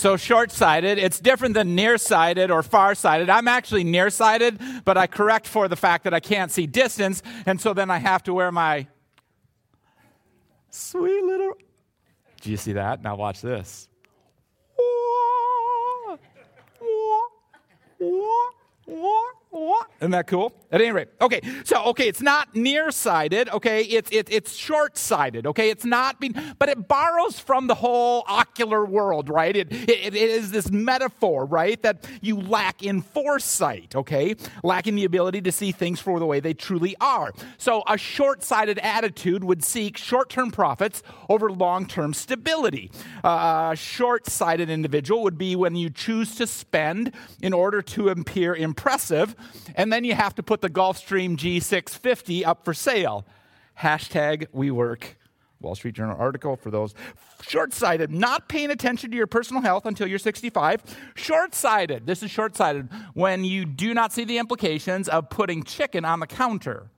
So short sighted, it's different than nearsighted or farsighted. I'm actually nearsighted, but I correct for the fact that I can't see distance, and so then I have to wear my sweet little. Do you see that? Now watch this. Isn't that cool? At any rate, okay. So, okay, it's not nearsighted. Okay, it's it, it's short-sighted. Okay, it's not being, but it borrows from the whole ocular world, right? It, it, it is this metaphor, right, that you lack in foresight. Okay, lacking the ability to see things for the way they truly are. So, a short-sighted attitude would seek short-term profits over long-term stability. Uh, a short-sighted individual would be when you choose to spend in order to appear impressive and then you have to put the Gulfstream G650 up for sale. Hashtag WeWork. Wall Street Journal article for those short sighted, not paying attention to your personal health until you're 65. Short sighted, this is short sighted, when you do not see the implications of putting chicken on the counter.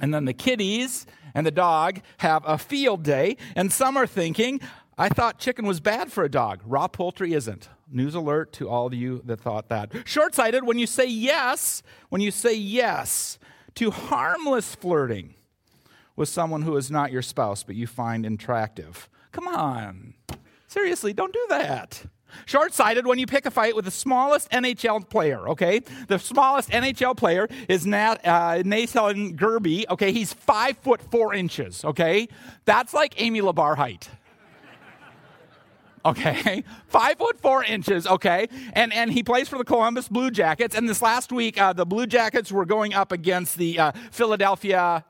And then the kitties and the dog have a field day, and some are thinking, I thought chicken was bad for a dog. Raw poultry isn't. News alert to all of you that thought that. Short sighted when you say yes, when you say yes to harmless flirting with someone who is not your spouse but you find attractive. Come on. Seriously, don't do that. Short sighted when you pick a fight with the smallest NHL player, okay? The smallest NHL player is Nat, uh, Nathan Gerbe, okay? He's five foot four inches, okay? That's like Amy Labar height okay. Five foot four inches okay. And and he plays for the columbus blue jackets. And this last week uh, the blue jackets were going up against the uh, philadelphia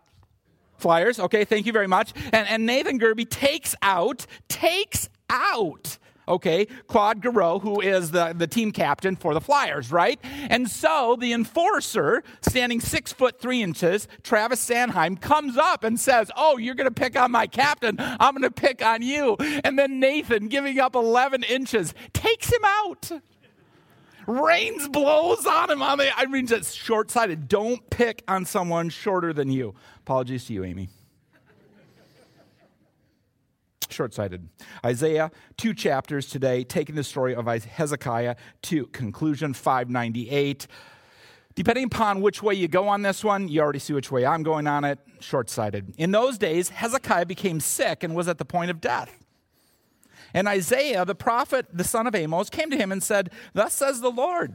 flyers. Okay thank you very much. And, and nathan gerbe takes out takes out okay, Claude Giroux, who is the, the team captain for the Flyers, right? And so the enforcer, standing six foot three inches, Travis Sanheim, comes up and says, Oh, you're going to pick on my captain. I'm going to pick on you. And then Nathan, giving up 11 inches, takes him out. Rains blows on him. On the, I mean, just short sighted. Don't pick on someone shorter than you. Apologies to you, Amy short sighted. Isaiah, two chapters today, taking the story of Hezekiah to conclusion, 598. Depending upon which way you go on this one, you already see which way I'm going on it. Short sighted. In those days, Hezekiah became sick and was at the point of death. And Isaiah, the prophet, the son of Amos, came to him and said, Thus says the Lord,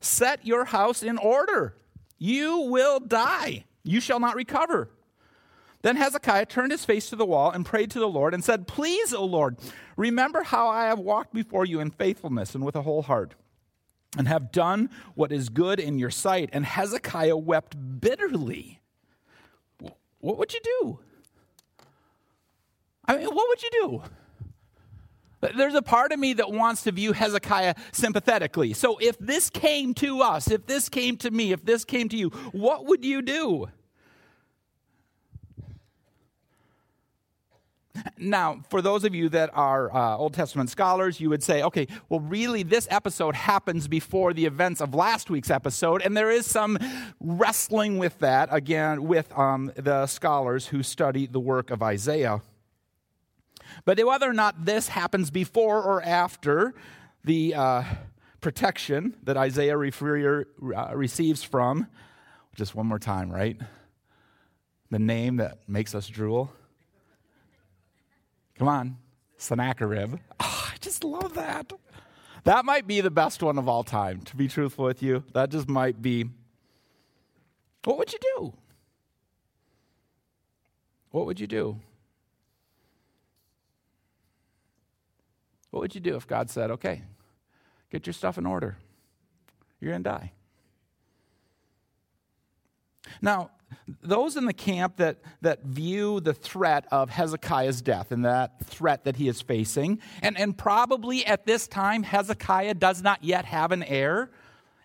set your house in order. You will die. You shall not recover. Then Hezekiah turned his face to the wall and prayed to the Lord and said, Please, O Lord, remember how I have walked before you in faithfulness and with a whole heart, and have done what is good in your sight. And Hezekiah wept bitterly. What would you do? I mean, what would you do? There's a part of me that wants to view Hezekiah sympathetically. So if this came to us, if this came to me, if this came to you, what would you do? Now, for those of you that are uh, Old Testament scholars, you would say, okay, well, really, this episode happens before the events of last week's episode, and there is some wrestling with that, again, with um, the scholars who study the work of Isaiah. But whether or not this happens before or after the uh, protection that Isaiah uh, receives from, just one more time, right? The name that makes us drool Come on, Sennacherib. Oh, I just love that. That might be the best one of all time, to be truthful with you. That just might be. What would you do? What would you do? What would you do if God said, okay, get your stuff in order? You're going to die. Now, those in the camp that, that view the threat of Hezekiah's death and that threat that he is facing, and, and probably at this time, Hezekiah does not yet have an heir.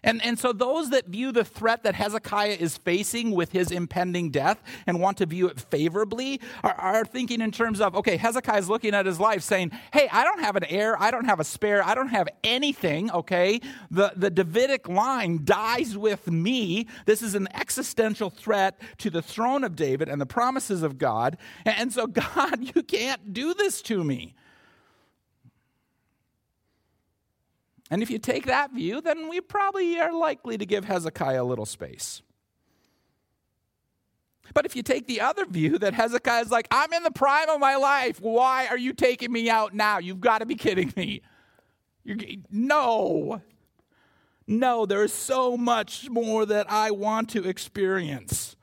And, and so, those that view the threat that Hezekiah is facing with his impending death and want to view it favorably are, are thinking in terms of, okay, Hezekiah is looking at his life saying, hey, I don't have an heir, I don't have a spare, I don't have anything, okay? The, the Davidic line dies with me. This is an existential threat to the throne of David and the promises of God. And, and so, God, you can't do this to me. And if you take that view, then we probably are likely to give Hezekiah a little space. But if you take the other view that Hezekiah is like, I'm in the prime of my life. Why are you taking me out now? You've got to be kidding me. You're, no. No, there is so much more that I want to experience.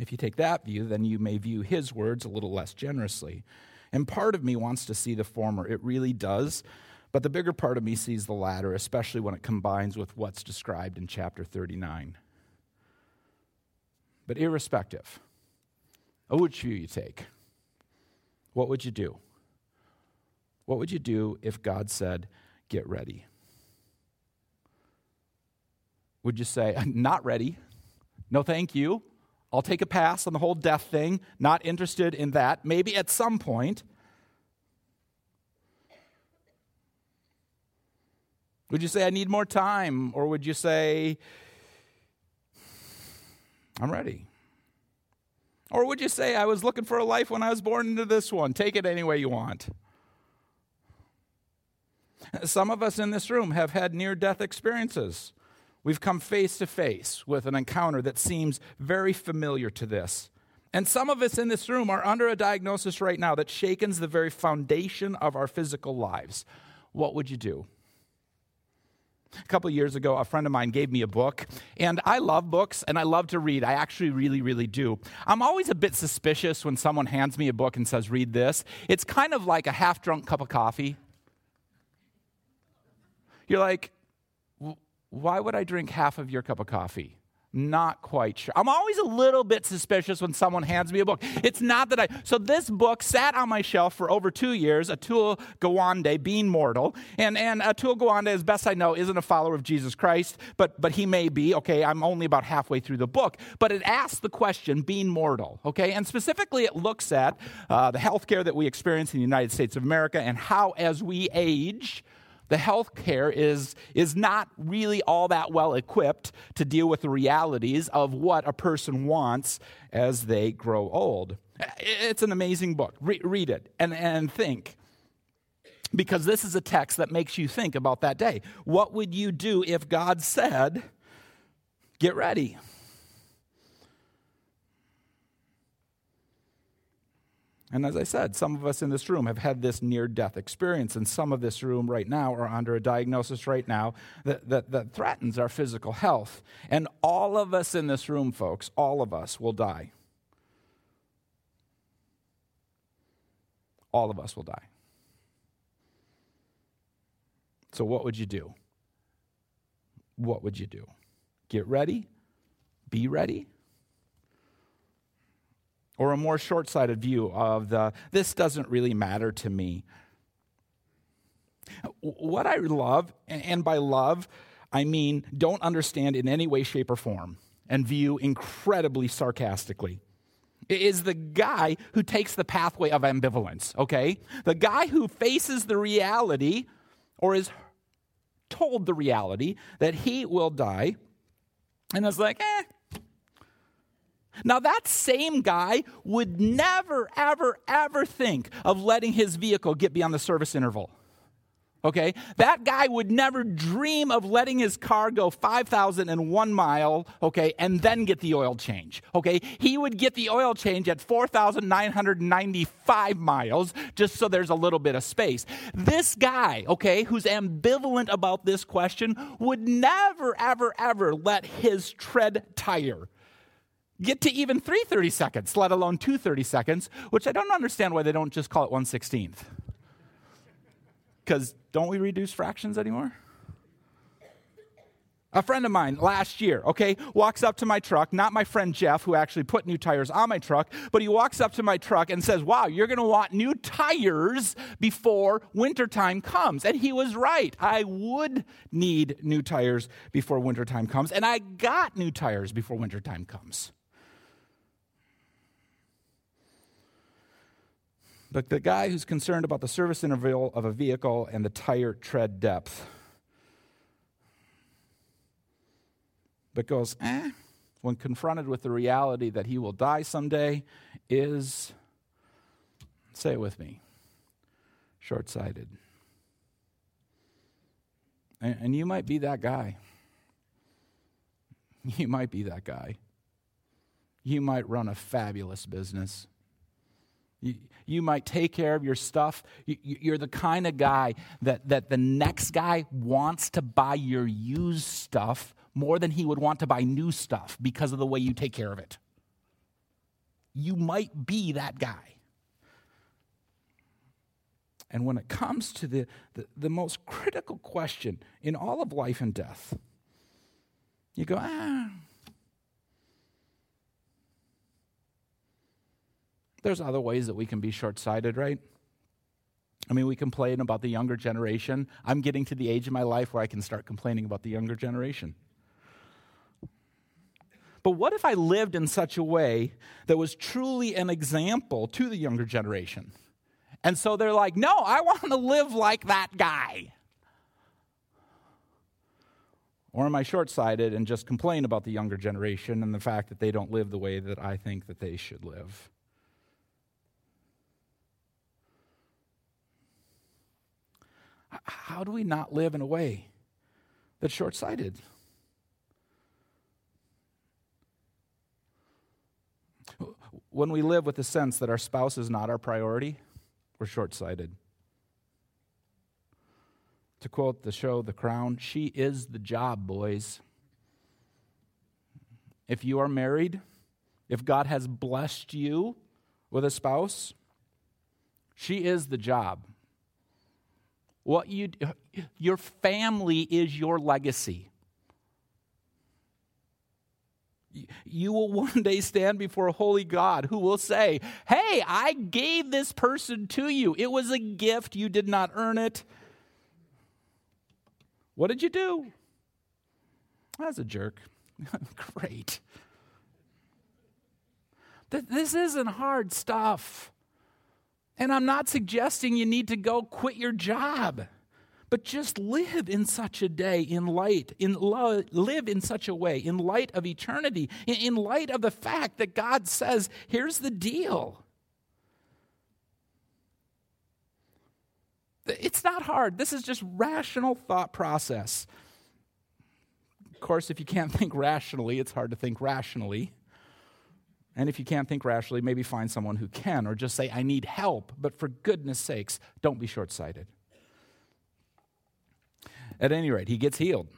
If you take that view, then you may view his words a little less generously. And part of me wants to see the former. It really does. But the bigger part of me sees the latter, especially when it combines with what's described in chapter 39. But irrespective of which view you take, what would you do? What would you do if God said, Get ready? Would you say, Not ready? No, thank you. I'll take a pass on the whole death thing. Not interested in that. Maybe at some point. Would you say, I need more time? Or would you say, I'm ready? Or would you say, I was looking for a life when I was born into this one? Take it any way you want. Some of us in this room have had near death experiences. We've come face to face with an encounter that seems very familiar to this. And some of us in this room are under a diagnosis right now that shakens the very foundation of our physical lives. What would you do? A couple years ago, a friend of mine gave me a book, and I love books and I love to read. I actually really, really do. I'm always a bit suspicious when someone hands me a book and says, Read this. It's kind of like a half drunk cup of coffee. You're like, why would I drink half of your cup of coffee? Not quite sure. I'm always a little bit suspicious when someone hands me a book. It's not that I. So this book sat on my shelf for over two years. Atul Gawande, being mortal, and and Atul Gawande, as best I know, isn't a follower of Jesus Christ, but but he may be. Okay, I'm only about halfway through the book, but it asks the question, being mortal. Okay, and specifically it looks at uh, the healthcare that we experience in the United States of America and how, as we age the healthcare is, is not really all that well equipped to deal with the realities of what a person wants as they grow old. It's an amazing book. Re- read it and, and think. Because this is a text that makes you think about that day. What would you do if God said, Get ready? And as I said, some of us in this room have had this near death experience, and some of this room right now are under a diagnosis right now that, that, that, threatens our physical health. And all of us in this room, folks, all of us will die. All of us will die. So, what would you do? What would you do? Get ready? Be ready? Or a more short sighted view of the this doesn't really matter to me. What I love, and by love, I mean don't understand in any way, shape, or form and view incredibly sarcastically is the guy who takes the pathway of ambivalence, okay? The guy who faces the reality or is told the reality that he will die and is like, eh, now, that same guy would never, ever, ever think of letting his vehicle get beyond the service interval. Okay? That guy would never dream of letting his car go 5,001 mile, okay, and then get the oil change. Okay? He would get the oil change at 4,995 miles just so there's a little bit of space. This guy, okay, who's ambivalent about this question would never, ever, ever let his tread tire get to even 330 seconds, let alone 230 seconds, which I don't understand why they don't just call it 116th. Because don't we reduce fractions anymore? A friend of mine last year, okay, walks up to my truck, not my friend Jeff, who actually put new tires on my truck, but he walks up to my truck and says, Wow, you're gonna want new tires before wintertime comes. And he was right. I would need new tires before wintertime comes, and I got new tires before wintertime comes. But the guy who's concerned about the service interval of a vehicle and the tire tread depth, but goes, eh, when confronted with the reality that he will die someday, is, say it with me, short sighted. And, and you might be that guy. You might be that guy. You might run a fabulous business. You, you might take care of your stuff. You, you're the kind of guy that, that the next guy wants to buy your used stuff more than he would want to buy new stuff because of the way you take care of it. You might be that guy. And when it comes to the, the, the, most critical question in all of life and death, you go, ah. There's other ways that we can be short sighted, right? I mean, we complain about the younger generation. I'm getting to the age of my life where I can start complaining about the younger generation. But what if I lived in such a way that was truly an example to the younger generation? And so they're like, no, I want to live like that guy. Or am I short sighted and just complain about the younger generation and the fact that they don't live the way that I think that they should live? How do we not live in a way that's short sighted? When we live with the sense that our spouse is not our priority, we're short sighted. To quote the show The Crown, she is the job, boys. If you are married, if God has blessed you with a spouse, she is the job. What you your family is your legacy. You will one day stand before a holy God who will say, Hey, I gave this person to you. It was a gift. You did not earn it. What did you do? Was a jerk. Great. This isn't hard stuff. And I'm not suggesting you need to go quit your job, but just live in such a day in light, in lo- live in such a way, in light of eternity, in, in light of the fact that God says, here's the deal. It's not hard. This is just rational thought process. Of course, if you can't think rationally, it's hard to think rationally. And if you can't think rationally, maybe find someone who can, or just say, I need help. But for goodness sakes, don't be short sighted. At any rate, he gets healed.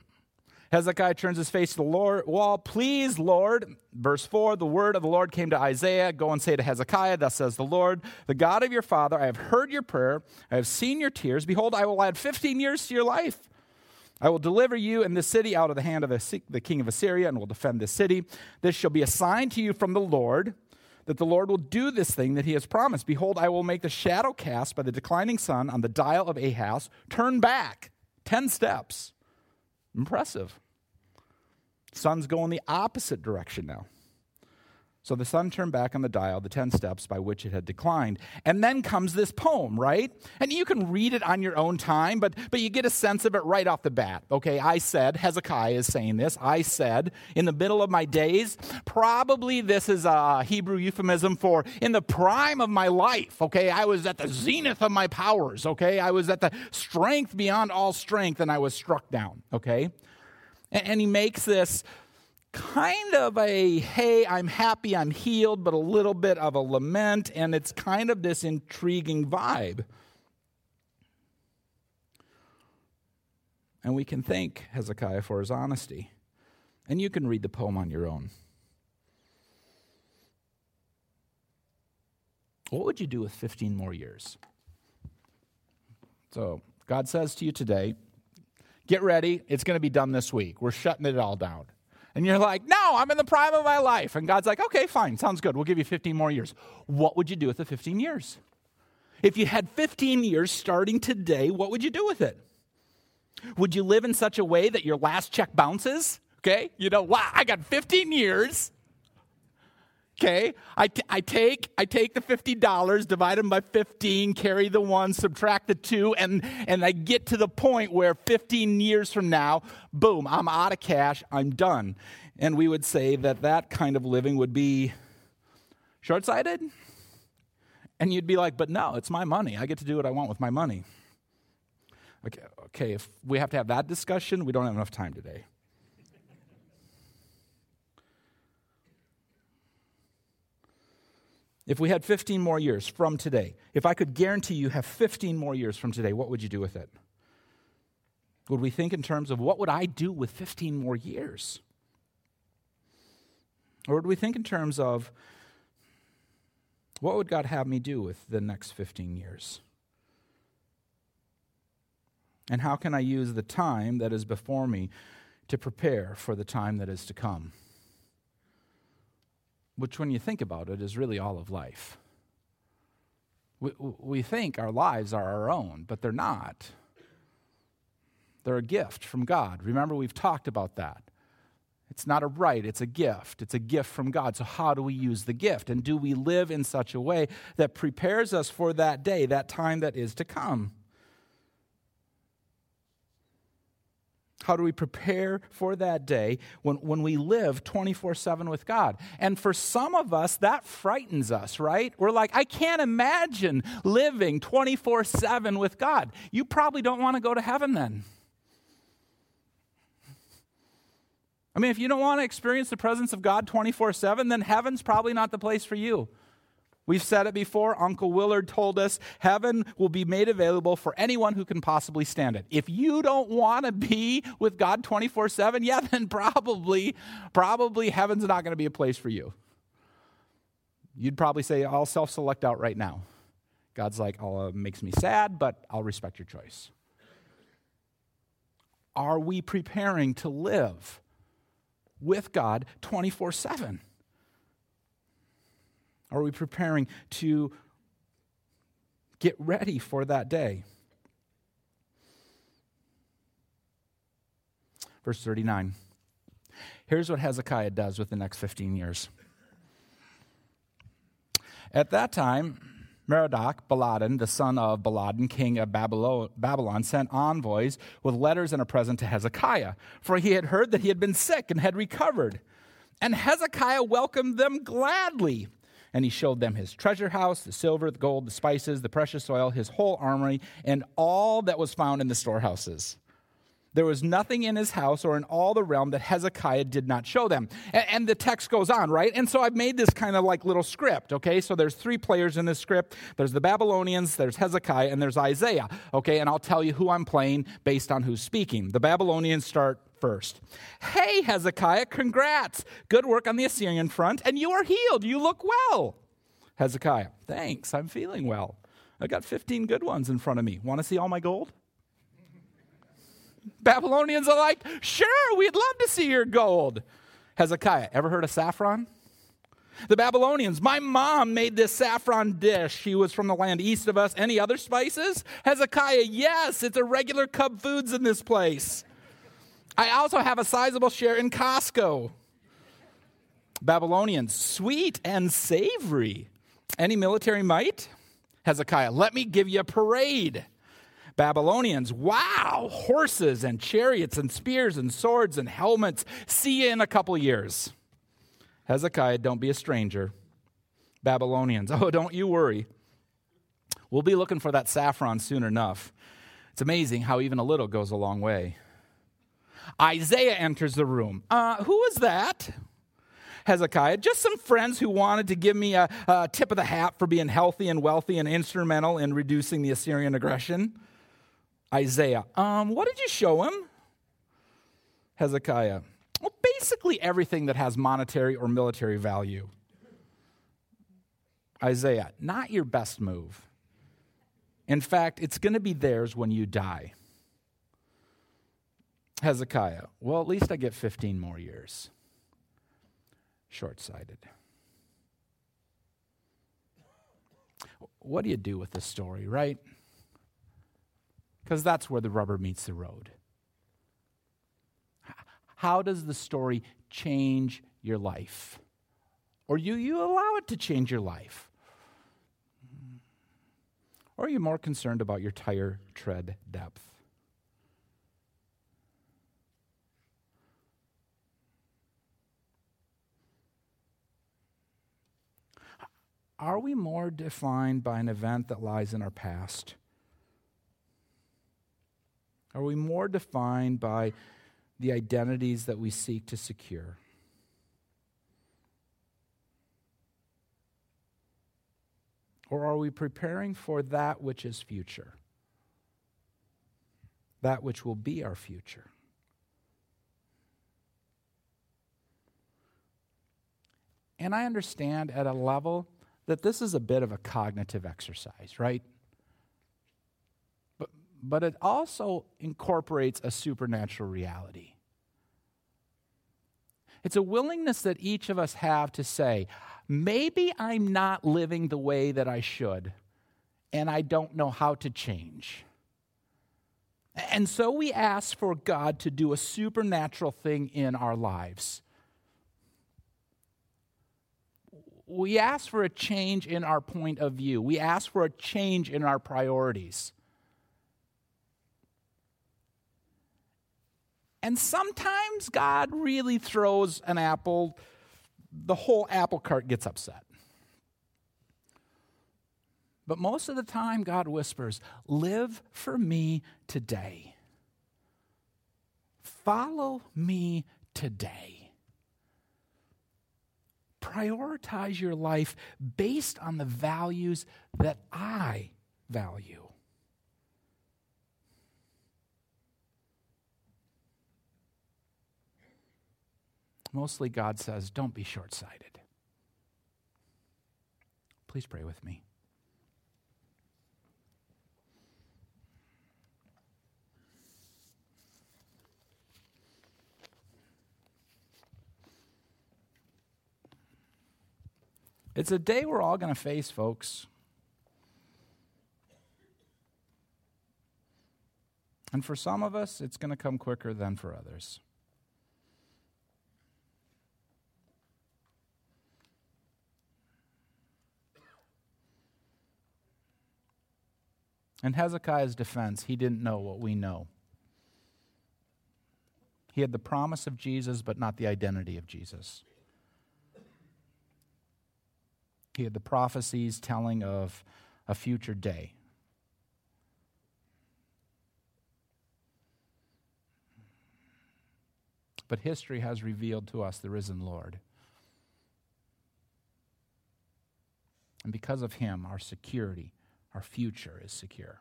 Hezekiah turns his face to the Lord, wall. Please, Lord. Verse 4 The word of the Lord came to Isaiah Go and say to Hezekiah, Thus says the Lord, the God of your father, I have heard your prayer, I have seen your tears. Behold, I will add 15 years to your life. I will deliver you and this city out of the hand of the king of Assyria and will defend this city. This shall be a sign to you from the Lord that the Lord will do this thing that he has promised. Behold, I will make the shadow cast by the declining sun on the dial of Ahaz turn back 10 steps. Impressive. Sun's going the opposite direction now. So the sun turned back on the dial, the 10 steps by which it had declined. And then comes this poem, right? And you can read it on your own time, but, but you get a sense of it right off the bat. Okay, I said, Hezekiah is saying this, I said, in the middle of my days, probably this is a Hebrew euphemism for in the prime of my life. Okay, I was at the zenith of my powers. Okay, I was at the strength beyond all strength, and I was struck down. Okay, and, and he makes this kind of a, hey, I'm happy, I'm healed, but a little bit of a lament, and it's kind of this intriguing vibe. And we can thank Hezekiah for his honesty. And you can read the poem on your own. What would you do with 15 more years? So, God says to you today, get ready. It's going to be done this week. We're shutting it all down. And you're like, no, I'm in the prime of my life. And God's like, okay, fine, sounds good. We'll give you 15 more years. What would you do with the 15 years? If you had 15 years starting today, what would you do with it? Would you live in such a way that your last check bounces? Okay, you know, wow, I got 15 years. Okay, I, t- I take I take the fifty dollars, divide them by fifteen, carry the one, subtract the two, and and I get to the point where fifteen years from now, boom, I'm out of cash, I'm done, and we would say that that kind of living would be short-sighted, and you'd be like, but no, it's my money, I get to do what I want with my money. Okay, okay, if we have to have that discussion, we don't have enough time today. If we had 15 more years from today, if I could guarantee you have 15 more years from today, what would you do with it? Would we think in terms of what would I do with 15 more years? Or would we think in terms of what would God have me do with the next 15 years? And how can I use the time that is before me to prepare for the time that is to come? Which, when you think about it, is really all of life. We, we think our lives are our own, but they're not. They're a gift from God. Remember, we've talked about that. It's not a right, it's a gift. It's a gift from God. So, how do we use the gift? And do we live in such a way that prepares us for that day, that time that is to come? How do we prepare for that day when, when we live 24 7 with God? And for some of us, that frightens us, right? We're like, I can't imagine living 24 7 with God. You probably don't want to go to heaven then. I mean, if you don't want to experience the presence of God 24 7, then heaven's probably not the place for you. We've said it before. Uncle Willard told us heaven will be made available for anyone who can possibly stand it. If you don't want to be with God 24 7, yeah, then probably, probably heaven's not going to be a place for you. You'd probably say, I'll self select out right now. God's like, oh, it makes me sad, but I'll respect your choice. Are we preparing to live with God 24 7? Are we preparing to get ready for that day? Verse 39. Here's what Hezekiah does with the next 15 years. At that time, Merodach Baladan, the son of Baladan, king of Babylon, sent envoys with letters and a present to Hezekiah, for he had heard that he had been sick and had recovered. And Hezekiah welcomed them gladly. And he showed them his treasure house, the silver, the gold, the spices, the precious oil, his whole armory, and all that was found in the storehouses. There was nothing in his house or in all the realm that Hezekiah did not show them. And, and the text goes on, right? And so I've made this kind of like little script, okay? So there's three players in this script there's the Babylonians, there's Hezekiah, and there's Isaiah, okay? And I'll tell you who I'm playing based on who's speaking. The Babylonians start first. Hey, Hezekiah, congrats. Good work on the Assyrian front, and you are healed. You look well. Hezekiah, thanks. I'm feeling well. I got 15 good ones in front of me. Want to see all my gold? Babylonians are like, sure, we'd love to see your gold. Hezekiah, ever heard of saffron? The Babylonians, my mom made this saffron dish. She was from the land east of us. Any other spices? Hezekiah, yes, it's a regular Cub Foods in this place. I also have a sizable share in Costco. Babylonians, sweet and savory. Any military might? Hezekiah, let me give you a parade. Babylonians, wow, horses and chariots and spears and swords and helmets. See you in a couple years. Hezekiah, don't be a stranger. Babylonians, oh, don't you worry. We'll be looking for that saffron soon enough. It's amazing how even a little goes a long way. Isaiah enters the room. Uh, who is that? Hezekiah, just some friends who wanted to give me a, a, tip of the hat for being healthy and wealthy and instrumental in reducing the Assyrian aggression. Isaiah, um, what did you show him? Hezekiah, well, basically everything that has monetary or military value. Isaiah, not your best move. In fact, it's going to be theirs when you die. Hezekiah, well, at least I get 15 more years. Short sighted. What do you do with this story, right? because that's where the rubber meets the road. How does the story change your life? Or you, you allow it to change your life? Or are you more concerned about your tire tread depth? Are we more defined by an event that lies in our past? Are we more defined by the identities that we seek to secure? Or are we preparing for that which is future? That which will be our future? And I understand at a level that this is a bit of a cognitive exercise, right? But, but it also incorporates a supernatural reality. It's a willingness that each of us have to say, maybe I'm not living the way that I should, and I don't know how to change. And so we ask for God to do a supernatural thing in our lives. We ask for a change in our point of view. We ask for a change in our priorities. And sometimes God really throws an apple, the whole apple cart gets upset. But most of the time, God whispers, Live for me today. Follow me today. Prioritize your life based on the values that I value. Mostly, God says, don't be short sighted. Please pray with me. It's a day we're all going to face, folks. And for some of us, it's going to come quicker than for others. In Hezekiah's defense, he didn't know what we know. He had the promise of Jesus, but not the identity of Jesus. He had the prophecies telling of a future day. But history has revealed to us the risen Lord. And because of him, our security our future is secure.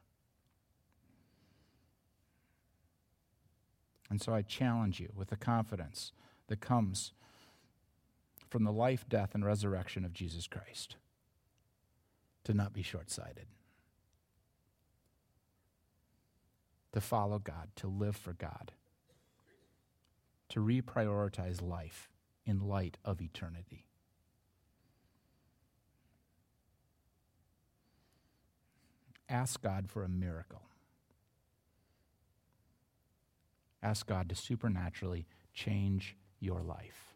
And so I challenge you with the confidence that comes from the life, death, and resurrection of Jesus Christ to not be short sighted, to follow God, to live for God, to reprioritize life in light of eternity. ask God for a miracle. Ask God to supernaturally change your life.